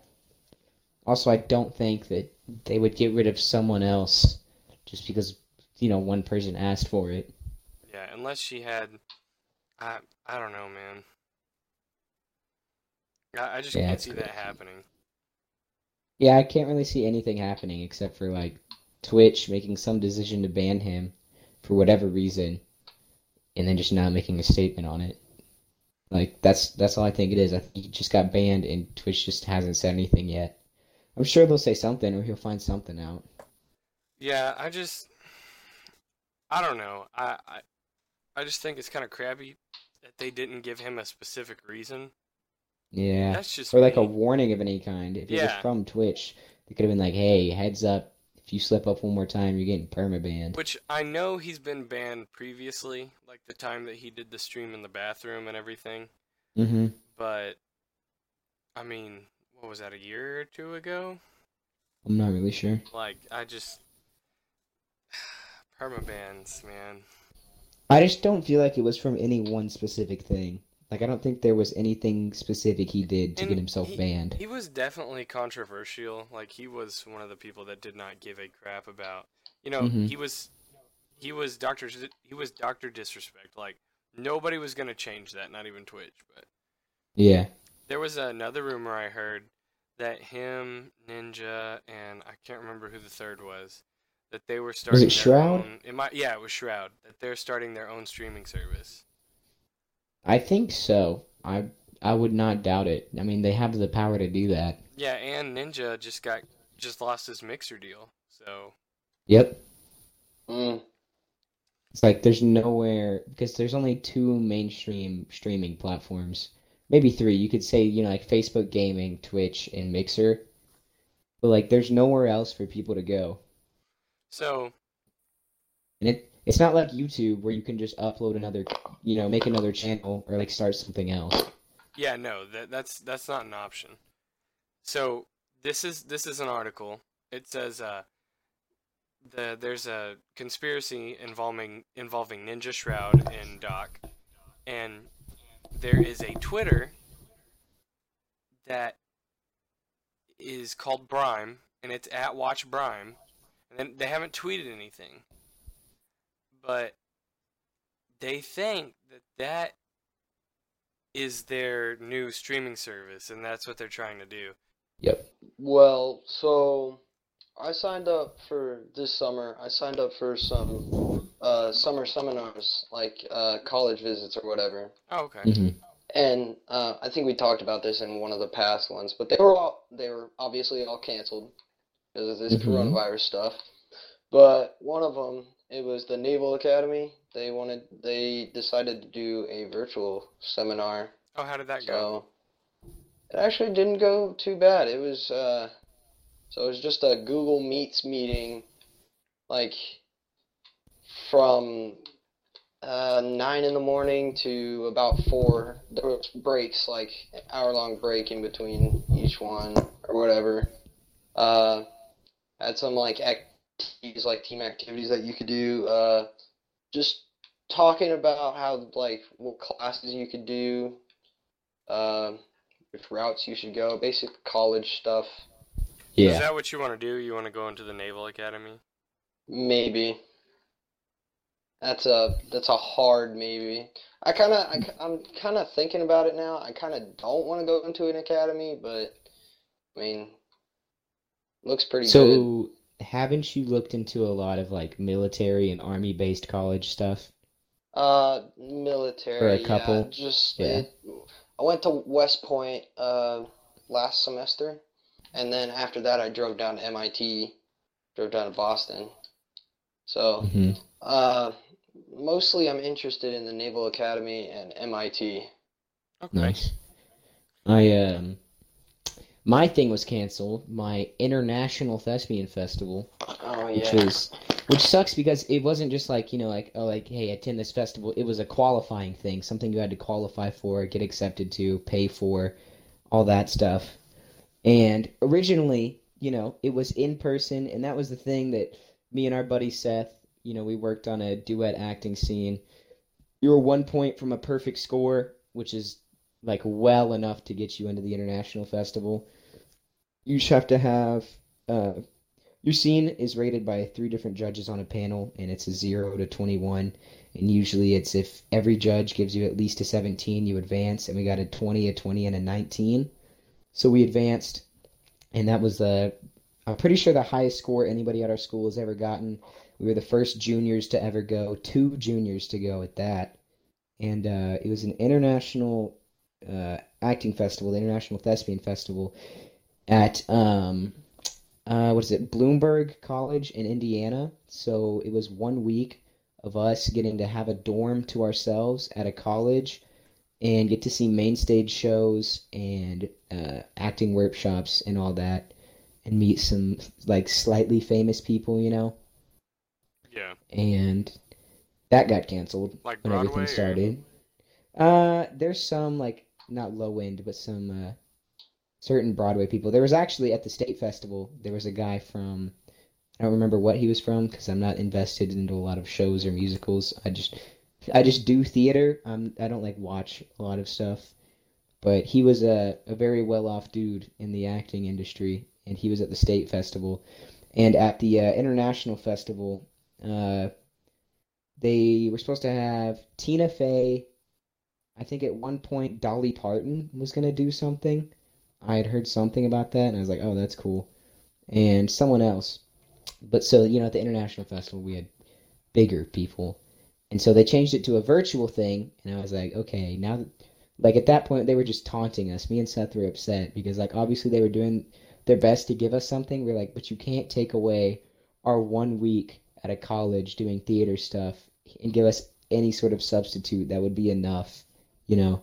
Speaker 2: Also, I don't think that they would get rid of someone else just because, you know, one person asked for it.
Speaker 1: Yeah, unless she had, I I don't know, man. I, I just
Speaker 2: Yeah,
Speaker 1: can't see that happening.
Speaker 2: Yeah, I can't really see anything happening except for like Twitch making some decision to ban him for whatever reason and then just not making a statement on it. Like that's that's all I think it is. I think he just got banned and Twitch just hasn't said anything yet. I'm sure they'll say something or he'll find something out.
Speaker 1: Yeah, I just I don't know. I I, I just think it's kind of crabby that they didn't give him a specific reason.
Speaker 2: Yeah.
Speaker 1: That's just
Speaker 2: Or like a warning of any kind. If it was
Speaker 1: Yeah.
Speaker 2: from Twitch, they could have been like, "Hey, heads up! If you slip up one more time, you're getting permabanned."
Speaker 1: Which I know he's been banned previously, like the time that he did the stream in the bathroom and everything.
Speaker 2: Mm-hmm.
Speaker 1: But I mean, what was that a year or two ago?
Speaker 2: I'm not really sure.
Speaker 1: Like I just permabans, man.
Speaker 2: I just don't feel like it was from any one specific thing. Like I don't think there was anything specific he did to
Speaker 1: And
Speaker 2: get himself
Speaker 1: he-
Speaker 2: banned.
Speaker 1: He was definitely controversial. Like he was one of the people that did not give a crap about. You know,
Speaker 2: Mhm.
Speaker 1: he was he was Doctor he was Doctor Disrespect. Like nobody was gonna change that, not even Twitch. But
Speaker 2: Yeah.
Speaker 1: there was another rumor I heard that him, Ninja, and I can't remember who the third was. That they were starting. their
Speaker 2: Shroud?
Speaker 1: Own, it might, yeah, it was Shroud. That they're starting their own streaming service.
Speaker 2: I think so. I I would not doubt it. I mean, they have the power to do that.
Speaker 1: Yeah, and Ninja just got just lost his mixer deal. So
Speaker 2: Yep.
Speaker 3: Mm.
Speaker 2: It's like there's nowhere because there's only two mainstream streaming platforms. Maybe three. You could say, you know, like Facebook Gaming, Twitch, and Mixer. But like there's nowhere else for people to go.
Speaker 1: So
Speaker 2: And it it's not like YouTube where you can just upload another, you know, make another channel or like start something else.
Speaker 1: Yeah, no, that that's that's not an option. So this is this is an article. It says uh the there's a conspiracy involving involving Ninja Shroud and Doc, and there is a Twitter that is called Brime, and it's at Watch Brime, and then they haven't tweeted anything, but they think that that is their new streaming service, and that's what they're trying to do.
Speaker 2: Yep.
Speaker 3: Well, so I signed up for this summer. I signed up for some uh, summer seminars, like uh, college visits or whatever.
Speaker 1: Oh, okay.
Speaker 2: hmm
Speaker 3: And uh, I think we talked about this in one of the past ones, but they were all they were obviously all canceled because of this
Speaker 2: Mhm.
Speaker 3: coronavirus stuff. But one of them, it was the Naval Academy. They wanted they decided to do a virtual seminar.
Speaker 1: Oh, how did that go?
Speaker 3: It actually didn't go too bad. It was uh, so it was just a Google Meets meeting, like from uh, nine in the morning to about four. There was breaks, like an hour long break in between each one or whatever. Uh, had some like activities, like team activities that you could do. Uh, just talking about how like what classes you could do. Uh, which routes you should go, basic college stuff,
Speaker 2: Yeah.
Speaker 1: Is that what you want to do? You want to go into the Naval Academy?
Speaker 3: maybe. That's a that's a hard maybe. I kind of I, am kind of thinking about it now. I kind of don't want to go into an academy, but I mean, looks pretty good.
Speaker 2: So, haven't you looked into a lot of like military and army based college stuff?
Speaker 3: Uh, military, For a
Speaker 2: couple?
Speaker 3: just
Speaker 2: Yeah.
Speaker 3: it, I went to West Point uh last semester, and then after that I drove down to MIT, drove down to Boston. So,
Speaker 2: hmm
Speaker 3: uh, mostly I'm interested in the Naval Academy and MIT.
Speaker 1: Okay.
Speaker 2: Nice. I um, my thing was canceled. My international thespian festival,
Speaker 3: Oh
Speaker 2: which was which sucks because it wasn't just like you know like oh like hey attend this festival. It was a qualifying thing, something you had to qualify for, get accepted to, pay for, all that stuff. And originally, you know, it was in person, and that was the thing that me and our buddy Seth, you know, we worked on a duet acting scene. You were one point from a perfect score, which is like well enough to get you into the international festival. You just have to have uh, your scene is rated by three different judges on a panel, and it's a zero to twenty-one. And usually, it's if every judge gives you at least a seventeen, you advance. And we got a twenty, a twenty, and a nineteen. So we advanced, and that was the I'm pretty sure the highest score anybody at our school has ever gotten. We were the first juniors to ever go, two juniors to go at that. And uh, it was an international uh, acting festival, the International Thespian Festival, at um, uh, what is it, Bloomberg College in Indiana. So it was one week of us getting to have a dorm to ourselves at a college and get to see main stage shows and uh, acting workshops and all that and meet some like slightly famous people, you know.
Speaker 1: Yeah.
Speaker 2: And that got canceled
Speaker 1: Like
Speaker 2: when
Speaker 1: Broadway.
Speaker 2: everything
Speaker 1: or-
Speaker 2: started. Uh, there's some like not low end, but some uh, certain Broadway people. There was actually at the state festival. There was a guy from I don't remember what he was from because I'm not invested into a lot of shows or musicals. I just I just do theater. I'm I don't like watch a lot of stuff. But he was a, a very well off dude in the acting industry, and he was at the state festival, and at the uh, international festival, uh, they were supposed to have Tina Fey. I think at one point Dolly Parton was gonna do something. I had heard something about that, and I was like, "Oh, that's cool." And someone else, but so you know, at the international festival, we had bigger people, and so they changed it to a virtual thing, and I was like, "Okay, now." That, like at that point, they were just taunting us. Me and Seth were upset because, like, obviously they were doing their best to give us something. We're like, but you can't take away our one week at a college doing theater stuff and give us any sort of substitute that would be enough, you know.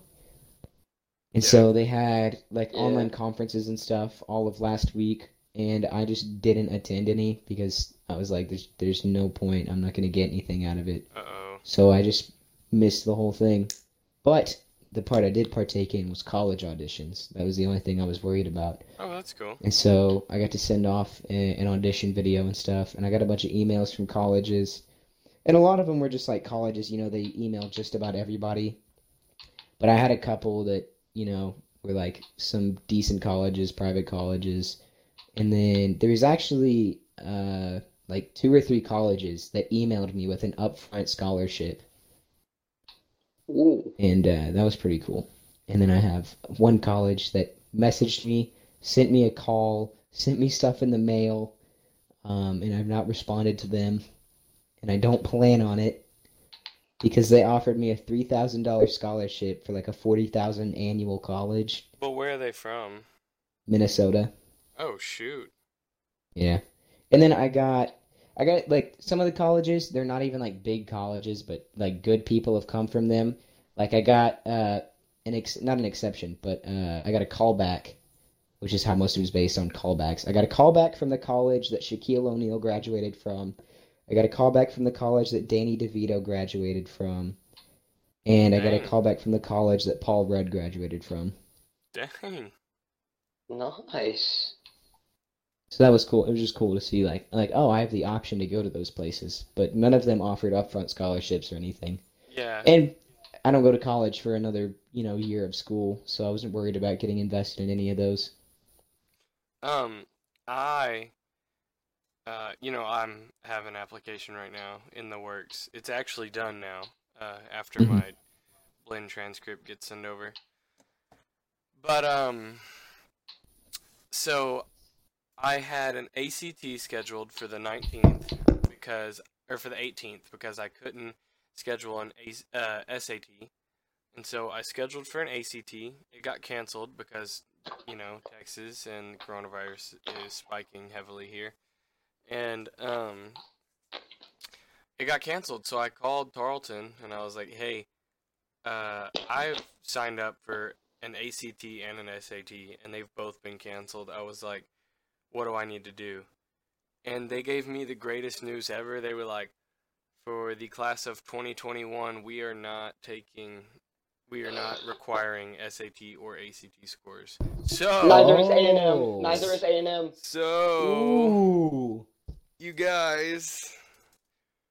Speaker 2: And
Speaker 1: Yeah.
Speaker 2: so they had like
Speaker 3: Yeah.
Speaker 2: online conferences and stuff all of last week, and I just didn't attend any because I was like, there's there's no point. I'm not gonna get anything out of it.
Speaker 1: Uh oh.
Speaker 2: So I just missed the whole thing. But the part I did partake in was college auditions. That was the only thing I was worried about.
Speaker 1: Oh, that's cool.
Speaker 2: And so I got to send off a, an audition video and stuff, and I got a bunch of emails from colleges. And a lot of them were just like colleges, you know, they email just about everybody. But I had a couple that, you know, were like some decent colleges, private colleges. And then there was actually uh, like two or three colleges that emailed me with an upfront scholarship.
Speaker 3: Ooh.
Speaker 2: and uh, that was pretty cool. And then I have one college that messaged me, sent me a call, sent me stuff in the mail, um, and I've not responded to them, and I don't plan on it because they offered me a three thousand dollar scholarship for like a forty thousand annual college,
Speaker 1: But where are they from?
Speaker 2: Minnesota.
Speaker 1: Oh shoot.
Speaker 2: Yeah. And then I got I got like some of the colleges, they're not even like big colleges, but like good people have come from them. Like I got uh an ex not an exception, but uh I got a callback, which is how most of it is based on callbacks. I got a callback from the college that Shaquille O'Neal graduated from. I got a call back from the college that Danny DeVito graduated from. And I got a
Speaker 1: call
Speaker 2: back from the college that Paul Rudd graduated from.
Speaker 1: Dang.
Speaker 3: Nice.
Speaker 2: So that was cool. It was just cool to see like like oh, I have the option to go to those places, but none of them offered upfront scholarships or anything.
Speaker 1: Yeah.
Speaker 2: And I don't go to college for another, you know, year of school, so I wasn't worried about getting invested in any of those.
Speaker 1: Um, I, uh, you know, I'm have an application right now in the works. It's actually done now. Uh, after
Speaker 2: Mhm.
Speaker 1: my Blinn transcript gets sent over. But um, so I had an ACT scheduled for the 19th because, or for the 18th because I couldn't schedule an A- uh, SAT, and so I scheduled for an ACT. It got canceled because you know, Texas and coronavirus is spiking heavily here. And um it got canceled, so I called Tarleton and I was like, "Hey, uh I've signed up for an ACT and an SAT and they've both been canceled." I was like, "What do I need to do?" And they gave me the greatest news ever. They were like, "For the class of 2021, we are not taking we are not requiring SAT or ACT scores. So,
Speaker 3: Neither is A and. M. Neither is A and M.
Speaker 1: so
Speaker 2: Ooh.
Speaker 1: You guys,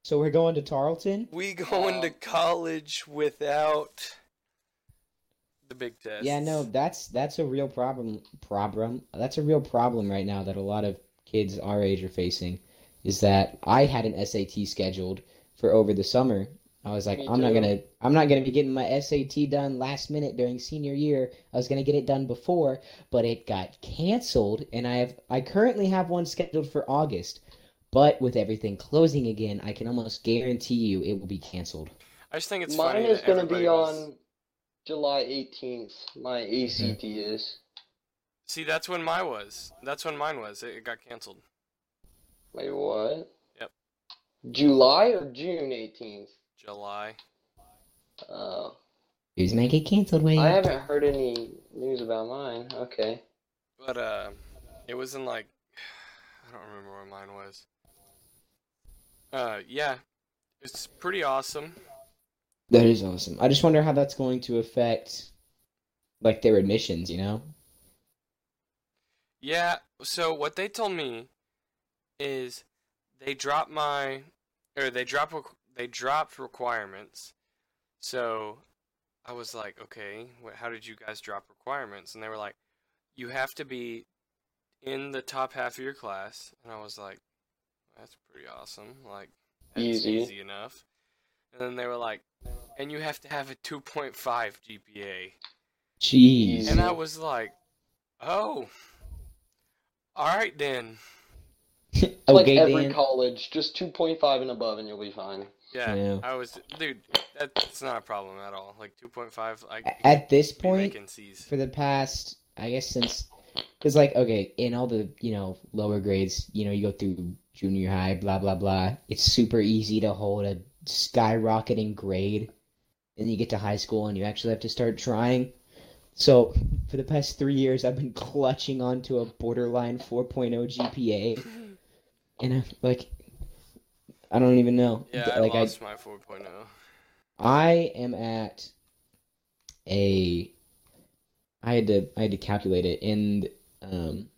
Speaker 2: So we're going to Tarleton?
Speaker 1: we going to
Speaker 3: Um,
Speaker 1: college without the big test.
Speaker 2: Yeah, no, that's that's a real problem problem. That's a real problem right now that a lot of kids our age are facing is that I had an SAT scheduled for over the summer. I was like,
Speaker 3: Me
Speaker 2: I'm not gonna I'm not gonna be getting my SAT done last minute during senior year. I was gonna get it done before, but it got canceled and I have I currently have one scheduled for August. But with everything closing again, I can almost guarantee you it will be canceled.
Speaker 1: I just think it's
Speaker 3: Mine
Speaker 1: funny
Speaker 3: is gonna be
Speaker 1: was-
Speaker 3: on July 18th. My ACT is.
Speaker 1: See, that's when mine was. That's when mine was. It, it got canceled.
Speaker 3: Wait, what?
Speaker 1: Yep.
Speaker 3: July or June 18th?
Speaker 1: July.
Speaker 3: Oh.
Speaker 2: Who's make it canceled, Wade?
Speaker 3: I haven't heard any news about mine. Okay.
Speaker 1: But uh, it was in like I don't remember where mine was. Uh, yeah, it's pretty awesome.
Speaker 2: That is awesome. I just wonder how that's going to affect like their admissions, you know?
Speaker 1: Yeah. So what they told me is they dropped my or they dropped they dropped requirements. So I was like, okay, how did you guys drop requirements? And they were like, you have to be in the top half of your class. And I was like, that's pretty awesome. Like, that's
Speaker 3: Easy.
Speaker 1: easy enough. And then they were like, and you have to have a 2.5 GPA.
Speaker 2: Jeez.
Speaker 1: And I was like, oh, all right then.
Speaker 2: okay, like
Speaker 3: every
Speaker 2: Dan.
Speaker 3: college, just 2.5 and above, and you'll be fine.
Speaker 1: Yeah,
Speaker 2: Yeah.
Speaker 1: I was, dude. That's not a problem at all. Like 2.5, I
Speaker 2: A- At this point,
Speaker 1: making C's.
Speaker 2: for the past, I guess since, because like, okay, in all the, you know, lower grades, you know, you go through junior high, blah, blah, blah. It's super easy to hold a skyrocketing grade. And you get to high school and you actually have to start trying. So, for the past three years, I've been clutching onto a borderline 4.0 GPA. And I'm like, I don't even know.
Speaker 1: Yeah, I
Speaker 2: like I,
Speaker 1: lost my oh. 4.0.
Speaker 2: I am at a. I had to I had to calculate it and um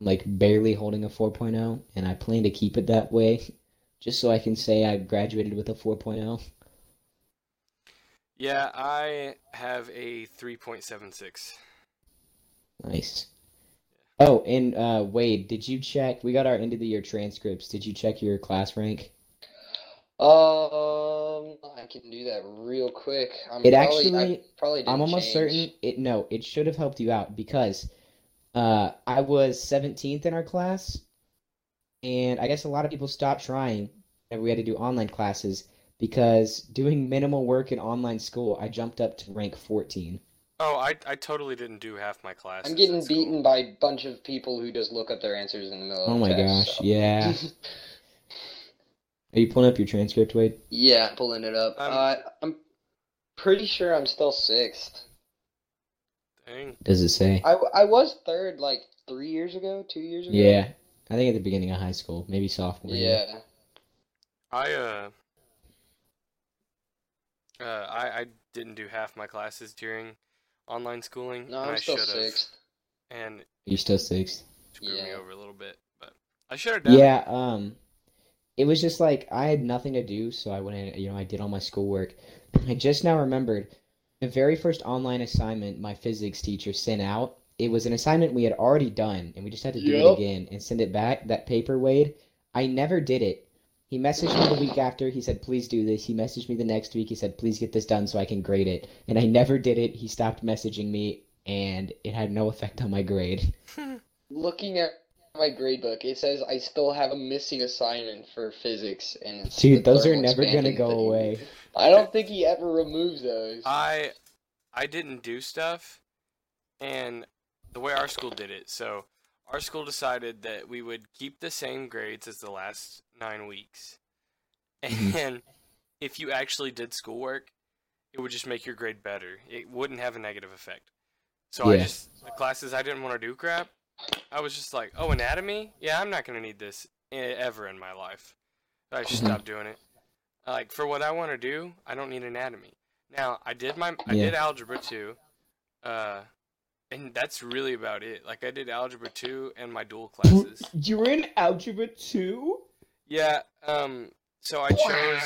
Speaker 2: like barely holding a 4.0 and I plan to keep it that way just so I can say I graduated with a oh. 4.0.
Speaker 1: Yeah, I have a 3.76.
Speaker 2: Nice. Oh, and uh Wade, did you check? We got our end of the year transcripts. Did you check your class rank?
Speaker 3: Um, I can do that real quick. I'm
Speaker 2: It
Speaker 3: probably, I
Speaker 2: actually,
Speaker 3: probably didn't
Speaker 2: I'm almost
Speaker 3: change.
Speaker 2: certain it. No, it should have helped you out because uh, I was 17th in our class, and I guess a lot of people stopped trying, and we had to do online classes because doing minimal work in online school, I jumped up to rank 14.
Speaker 1: Oh, I I totally didn't do half my class.
Speaker 3: I'm getting
Speaker 1: at school.
Speaker 3: beaten by a bunch of people who just look up their answers in the middle
Speaker 2: Oh
Speaker 3: of
Speaker 2: my
Speaker 3: test,
Speaker 2: gosh,
Speaker 3: so.
Speaker 2: yeah. Are you pulling up your transcript, Wade?
Speaker 3: Yeah, pulling it up.
Speaker 1: Um,
Speaker 3: uh, I'm pretty sure I'm still sixth.
Speaker 1: Dang.
Speaker 2: Does it say?
Speaker 3: I, I was third like three years ago, two years ago.
Speaker 2: Yeah, I think at the beginning of high school, maybe sophomore year.
Speaker 3: Yeah.
Speaker 1: I uh uh I I didn't do half my classes during online schooling,
Speaker 3: No,
Speaker 1: and
Speaker 3: I'm
Speaker 1: I
Speaker 3: still
Speaker 1: should
Speaker 3: sixth.
Speaker 1: and
Speaker 2: You're still sixth.
Speaker 1: screwed me over a little bit, but I should have done.
Speaker 2: Yeah, um, it was just like I had nothing to do, so I went in, you know, I did all my schoolwork. I just now remembered the very first online assignment my physics teacher sent out. It was an assignment we had already done, and we just had to do it again and send it back. That paper, Wade, I never did it. He messaged me the week after. He said, "Please do this." He messaged me the next week. He said, "Please get this done so I can grade it." And I never did it. He stopped messaging me, and it had no effect on my grade.
Speaker 3: Looking at my grade book, it says I still have a missing assignment for physics, and it's
Speaker 2: Dude, those are never gonna go
Speaker 3: thing.
Speaker 2: away.
Speaker 3: I don't think he ever removes those.
Speaker 1: I I didn't do stuff, and the way our school did it, so our school decided that we would keep the same grades as the last nine weeks,
Speaker 2: Mhm.
Speaker 1: and if you actually did schoolwork, it would just make your grade better. It wouldn't have a negative effect. So I just the classes I didn't want to do crap. I was just like, oh, anatomy? Yeah, I'm not gonna need this ever in my life. I just
Speaker 2: Mhm.
Speaker 1: stopped doing it. Like for what I want to do, I don't need anatomy. Now I did my I
Speaker 2: Yeah.
Speaker 1: did algebra two, uh, and that's really about it. Like I did algebra two and my dual classes.
Speaker 2: You're in algebra two?
Speaker 1: Yeah. Um. So I chose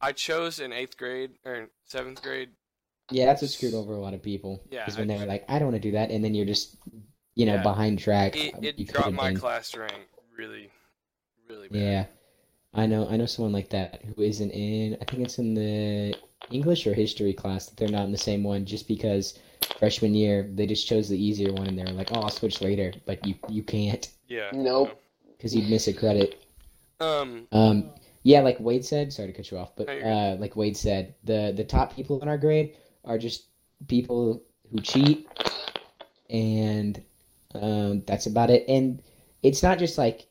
Speaker 1: I chose in eighth grade or seventh grade.
Speaker 2: Yeah, that's what screwed over a lot of people.
Speaker 1: Yeah,
Speaker 2: Because when they were like, I don't want to do that, and then you're just, you know,
Speaker 1: Yeah.
Speaker 2: behind track.
Speaker 1: It,
Speaker 2: uh,
Speaker 1: it dropped my
Speaker 2: been.
Speaker 1: class rank really, really bad.
Speaker 2: Yeah, I know. I know someone like that who isn't in. I think it's in the English or history class that they're not in the same one, just because freshman year they just chose the easier one, and they were like, "Oh, I'll switch later," but you you can't
Speaker 1: Yeah.
Speaker 3: Nope.
Speaker 2: because you'd miss a credit.
Speaker 1: Um.
Speaker 2: Um, yeah, like Wade said, sorry to cut you off, but
Speaker 1: No, you're good.
Speaker 2: uh, like Wade said, the the top people in our grade are just people who cheat, and um, that's about it. And it's not just like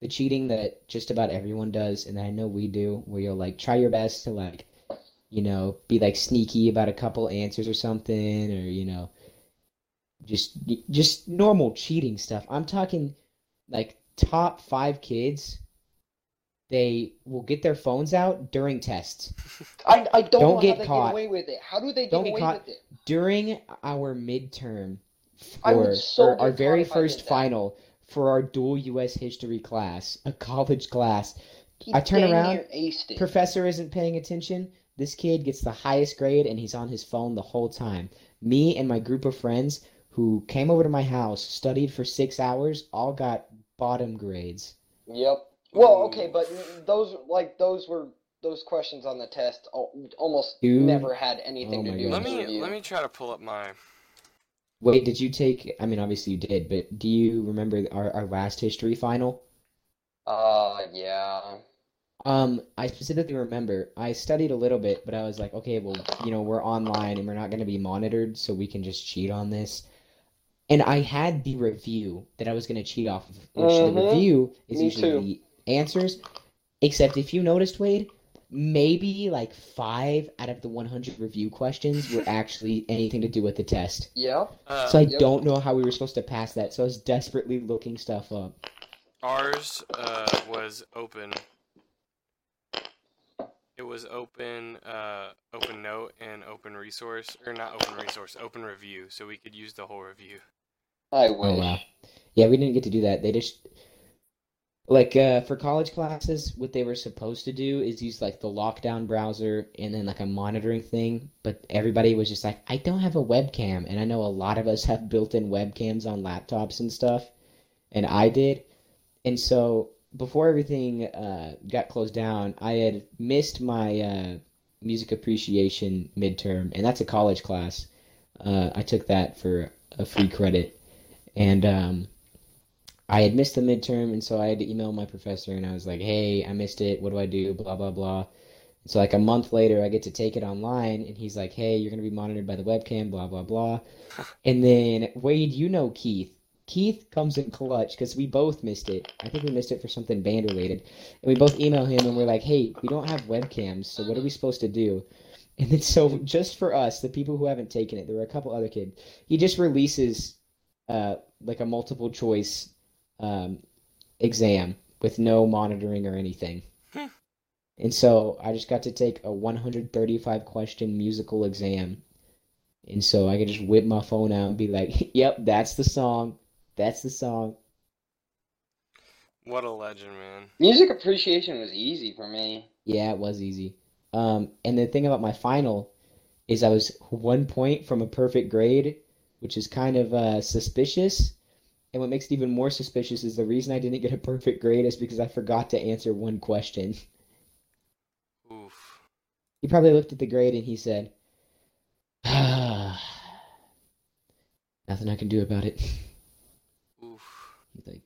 Speaker 2: the cheating that just about everyone does, and I know we do, where you'll like try your best to like, you know, be like sneaky about a couple answers or something, or you know, just just normal cheating stuff. I'm talking like top five kids they will get their phones out during tests.
Speaker 3: I, I don't,
Speaker 2: Don't
Speaker 3: know
Speaker 2: get
Speaker 3: how they
Speaker 2: caught.
Speaker 3: get away with it. How do they get
Speaker 2: Don't get
Speaker 3: away
Speaker 2: caught.
Speaker 3: with it?
Speaker 2: During our midterm for,
Speaker 3: so
Speaker 2: our very
Speaker 3: caught if I
Speaker 2: first final for our dual US history class, a college class, I turn around,
Speaker 3: near aced it.
Speaker 2: professor isn't paying attention. This kid gets the highest grade and he's on his phone the whole time. Me and my group of friends who came over to my house, studied for six hours, all got bottom grades.
Speaker 3: Yep. Well, okay, but those like those were those questions on the test almost
Speaker 2: Dude.
Speaker 3: never had anything
Speaker 2: Oh
Speaker 3: to do with
Speaker 1: Let
Speaker 3: the
Speaker 1: me
Speaker 3: review.
Speaker 1: let me try to pull up my.
Speaker 2: Wait, did you take? I mean, obviously you did, but do you remember our, our last history final?
Speaker 3: Uh, yeah.
Speaker 2: Um, I specifically remember I studied a little bit, but I was like, okay, well, you know, we're online and we're not going to be monitored, so we can just cheat on this. And I had the review that I was going to cheat off of, which the
Speaker 3: Mhm.
Speaker 2: review is
Speaker 3: Me
Speaker 2: usually
Speaker 3: too.
Speaker 2: The answers. Except if you noticed, Wade, maybe like five out of the 100 review questions were actually anything to do with the test.
Speaker 3: Yeah.
Speaker 1: Uh,
Speaker 2: So I
Speaker 3: Yep.
Speaker 2: don't know how we were supposed to pass that, so I was desperately looking stuff up.
Speaker 1: Ours uh, was open. It was open, uh, open note and open resource, or not open resource, open review, so we could use the whole review.
Speaker 3: I
Speaker 2: Oh wow. Yeah, we didn't get to do that. They just like uh for college classes, what they were supposed to do is use like the lockdown browser and then like a monitoring thing, but everybody was just like, I don't have a webcam, and I know a lot of us have built-in webcams on laptops and stuff, and I did. And so before everything uh, got closed down, I had missed my uh, music appreciation midterm, and that's a college class. Uh, I took that for a free credit, and um, I had missed the midterm, and so I had to email my professor, and I was like, "Hey, I missed it. What do I do?" Blah blah blah. So like a month later, I get to take it online, and he's like, "Hey, you're gonna be monitored by the webcam." Blah blah blah. And then Wade, you know Keith. Keith comes in clutch because we both missed it. I think we missed it for something band related, and we both email him and we're like, "Hey, we don't have webcams, so what are we supposed to do?" And then so just for us, the people who haven't taken it, there were a couple other kids. He just releases uh like a multiple choice um exam with no monitoring or anything.
Speaker 1: Hmm.
Speaker 2: And so I just got to take a 135 question musical exam. And so I could just whip my phone out and be like, "Yep, that's the song. That's the song."
Speaker 1: What a legend, man.
Speaker 3: Music appreciation was easy for me.
Speaker 2: Yeah, it was easy. Um, and the thing about my final is I was one point from a perfect grade, which is kind of uh, suspicious. And what makes it even more suspicious is the reason I didn't get a perfect grade is because I forgot to answer one question.
Speaker 1: Oof.
Speaker 2: He probably looked at the grade and he said, ah, "Nothing I can do about it."
Speaker 1: Oof.
Speaker 2: He's like,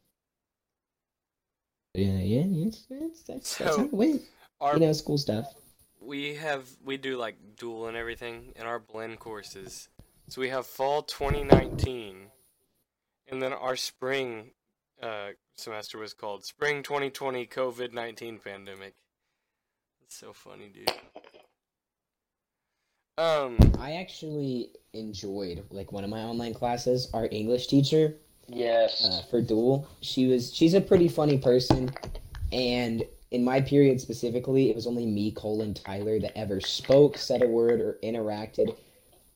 Speaker 2: "Yeah, yeah, yes, that's that's, that's
Speaker 1: So,
Speaker 2: how it went."
Speaker 1: Our
Speaker 2: You know, school stuff.
Speaker 1: we have we do like dual and everything in our Blinn courses. So we have fall 2019, and then our spring uh, semester was called spring 2020 COVID 19 pandemic. That's so funny, dude. Um,
Speaker 2: I actually enjoyed like one of my online classes. Our English teacher
Speaker 3: Yes.
Speaker 2: uh, for dual, she was she's a pretty funny person, and in my period specifically, it was only me, Colin, Tyler that ever spoke, said a word, or interacted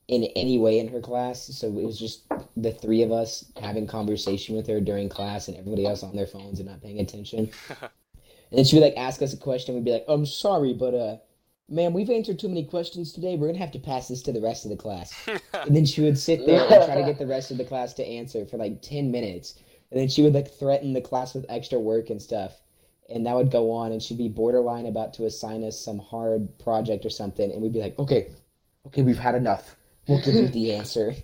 Speaker 2: in any way in her class. So it was just the three of us having conversation with her during class, and everybody else on their phones and not paying attention. And then she would like ask us a question. We'd be like, "I'm sorry, but uh, ma'am, we've answered too many questions today. We're gonna have to pass this to the rest of the class." And then she would sit there and try to get the rest of the class to answer for like 10 minutes. And then she would like threaten the class with extra work and stuff. And that would go on, and she'd be borderline about to assign us some hard project or something. And we'd be like, okay, okay, we've had enough. We'll give you the answer.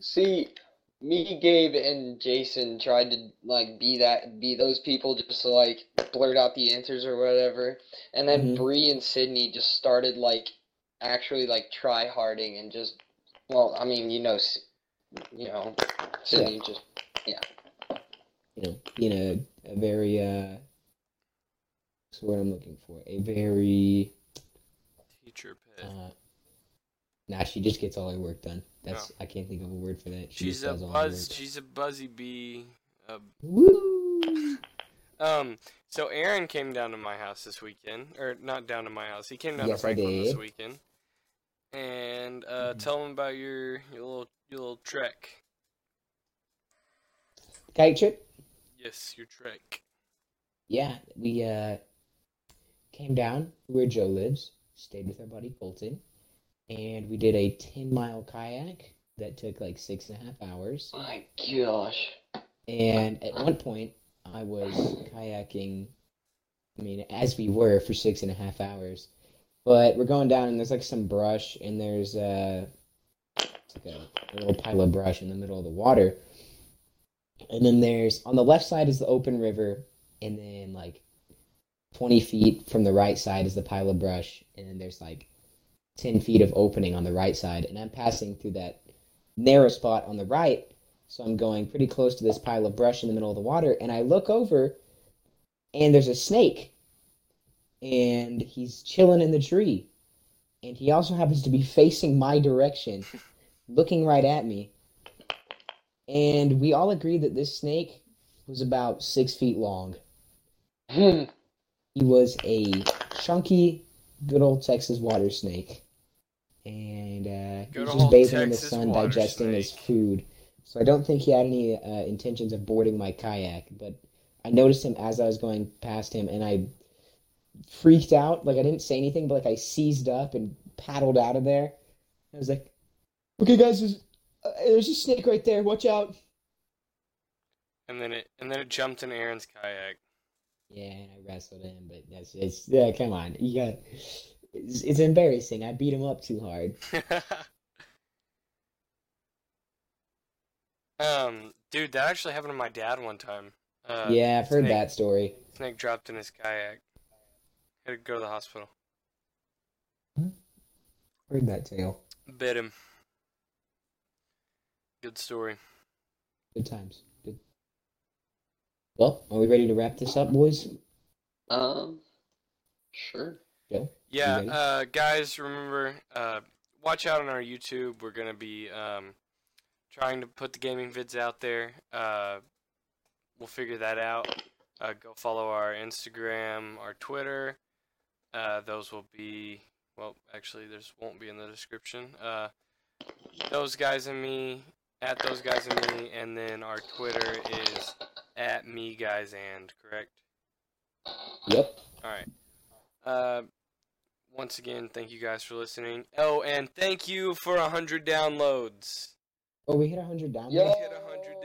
Speaker 3: See, me, Gabe, and Jason tried to like be that, be those people, just to like blurt out the answers or whatever. And then
Speaker 2: Mhm.
Speaker 3: Bree and Sydney just started like actually like try harding and just, well, I mean, you know, you know, Sydney just yeah.
Speaker 2: You know, being a, a very, uh, what's the word I'm looking for? A very,
Speaker 1: teacher pet.
Speaker 2: uh, nah, she just gets all her work done. That's, I can't think of a word for that. She
Speaker 1: she's a
Speaker 2: does all her
Speaker 1: buzz. She's a buzzy bee. Uh,
Speaker 2: Woo!
Speaker 1: um. So Aaron came down to my house this weekend, or not down to my house. He came down
Speaker 2: Yes,
Speaker 1: to Franklin this weekend. And uh,
Speaker 2: Mhm.
Speaker 1: tell him about your your little your little trek.
Speaker 2: Kite trip?
Speaker 1: Yes, your trek.
Speaker 2: Yeah, we uh came down where Joe lives, stayed with our buddy Colton, and we did a 10 mile kayak that took like six and a half hours.
Speaker 3: my gosh.
Speaker 2: And at one point, I was kayaking, I mean, as we were for six and a half hours. But we're going down, and there's like some brush, and there's uh, like a, a little pile of brush in the middle of the water. And then there's on the left side is the open river, and then like 20 feet from the right side is the pile of brush, and then there's like 10 feet of opening on the right side. And I'm passing through that narrow spot on the right. So I'm going pretty close to this pile of brush in the middle of the water, and I look over, and there's a snake, and he's chilling in the tree, and he also happens to be facing my direction, looking right at me. And we all agreed that this snake was about six feet long.
Speaker 3: Hmm.
Speaker 2: He was a chunky, good old Texas water snake. And uh, he was just
Speaker 1: old
Speaker 2: bathing in the sun,
Speaker 1: water
Speaker 2: digesting his food. So I don't think he had any uh, intentions of boarding my kayak. But I noticed him as I was going past him, and I freaked out. Like I didn't say anything, but like I seized up and paddled out of there. I was like, "Okay, guys, there's, uh, there's a snake right there. Watch out!"
Speaker 1: And then it and then it jumped in Aaron's kayak.
Speaker 2: Yeah, and I wrestled him, but that's it's yeah. Come on, you got. It's, it's embarrassing. I beat him up too hard.
Speaker 1: um, dude, that actually happened to my dad one time. Uh,
Speaker 2: yeah, I've heard
Speaker 1: snake,
Speaker 2: that story.
Speaker 1: Snake dropped in his kayak. Had to go to the hospital.
Speaker 2: Heard that tale.
Speaker 1: Bit him. Good story.
Speaker 2: Good times. Good. Well, are we ready to wrap this up, boys?
Speaker 3: Um, sure.
Speaker 2: Joe?
Speaker 1: Yeah, uh, guys, remember, uh, watch out on our YouTube. We're gonna be um, trying to put the gaming vids out there. Uh, we'll figure that out. Uh, go follow our Instagram, our Twitter. Uh, those will be well, actually, there's won't be in the description. Uh, those guys and me at those guys and me, and then our Twitter is at me guys and correct.
Speaker 2: Yep.
Speaker 1: All right. Uh, once again, thank you guys for listening. Oh, and thank you for 100 downloads.
Speaker 2: Oh, we hit 100 downloads?
Speaker 3: Yeah.
Speaker 1: We hit
Speaker 2: 100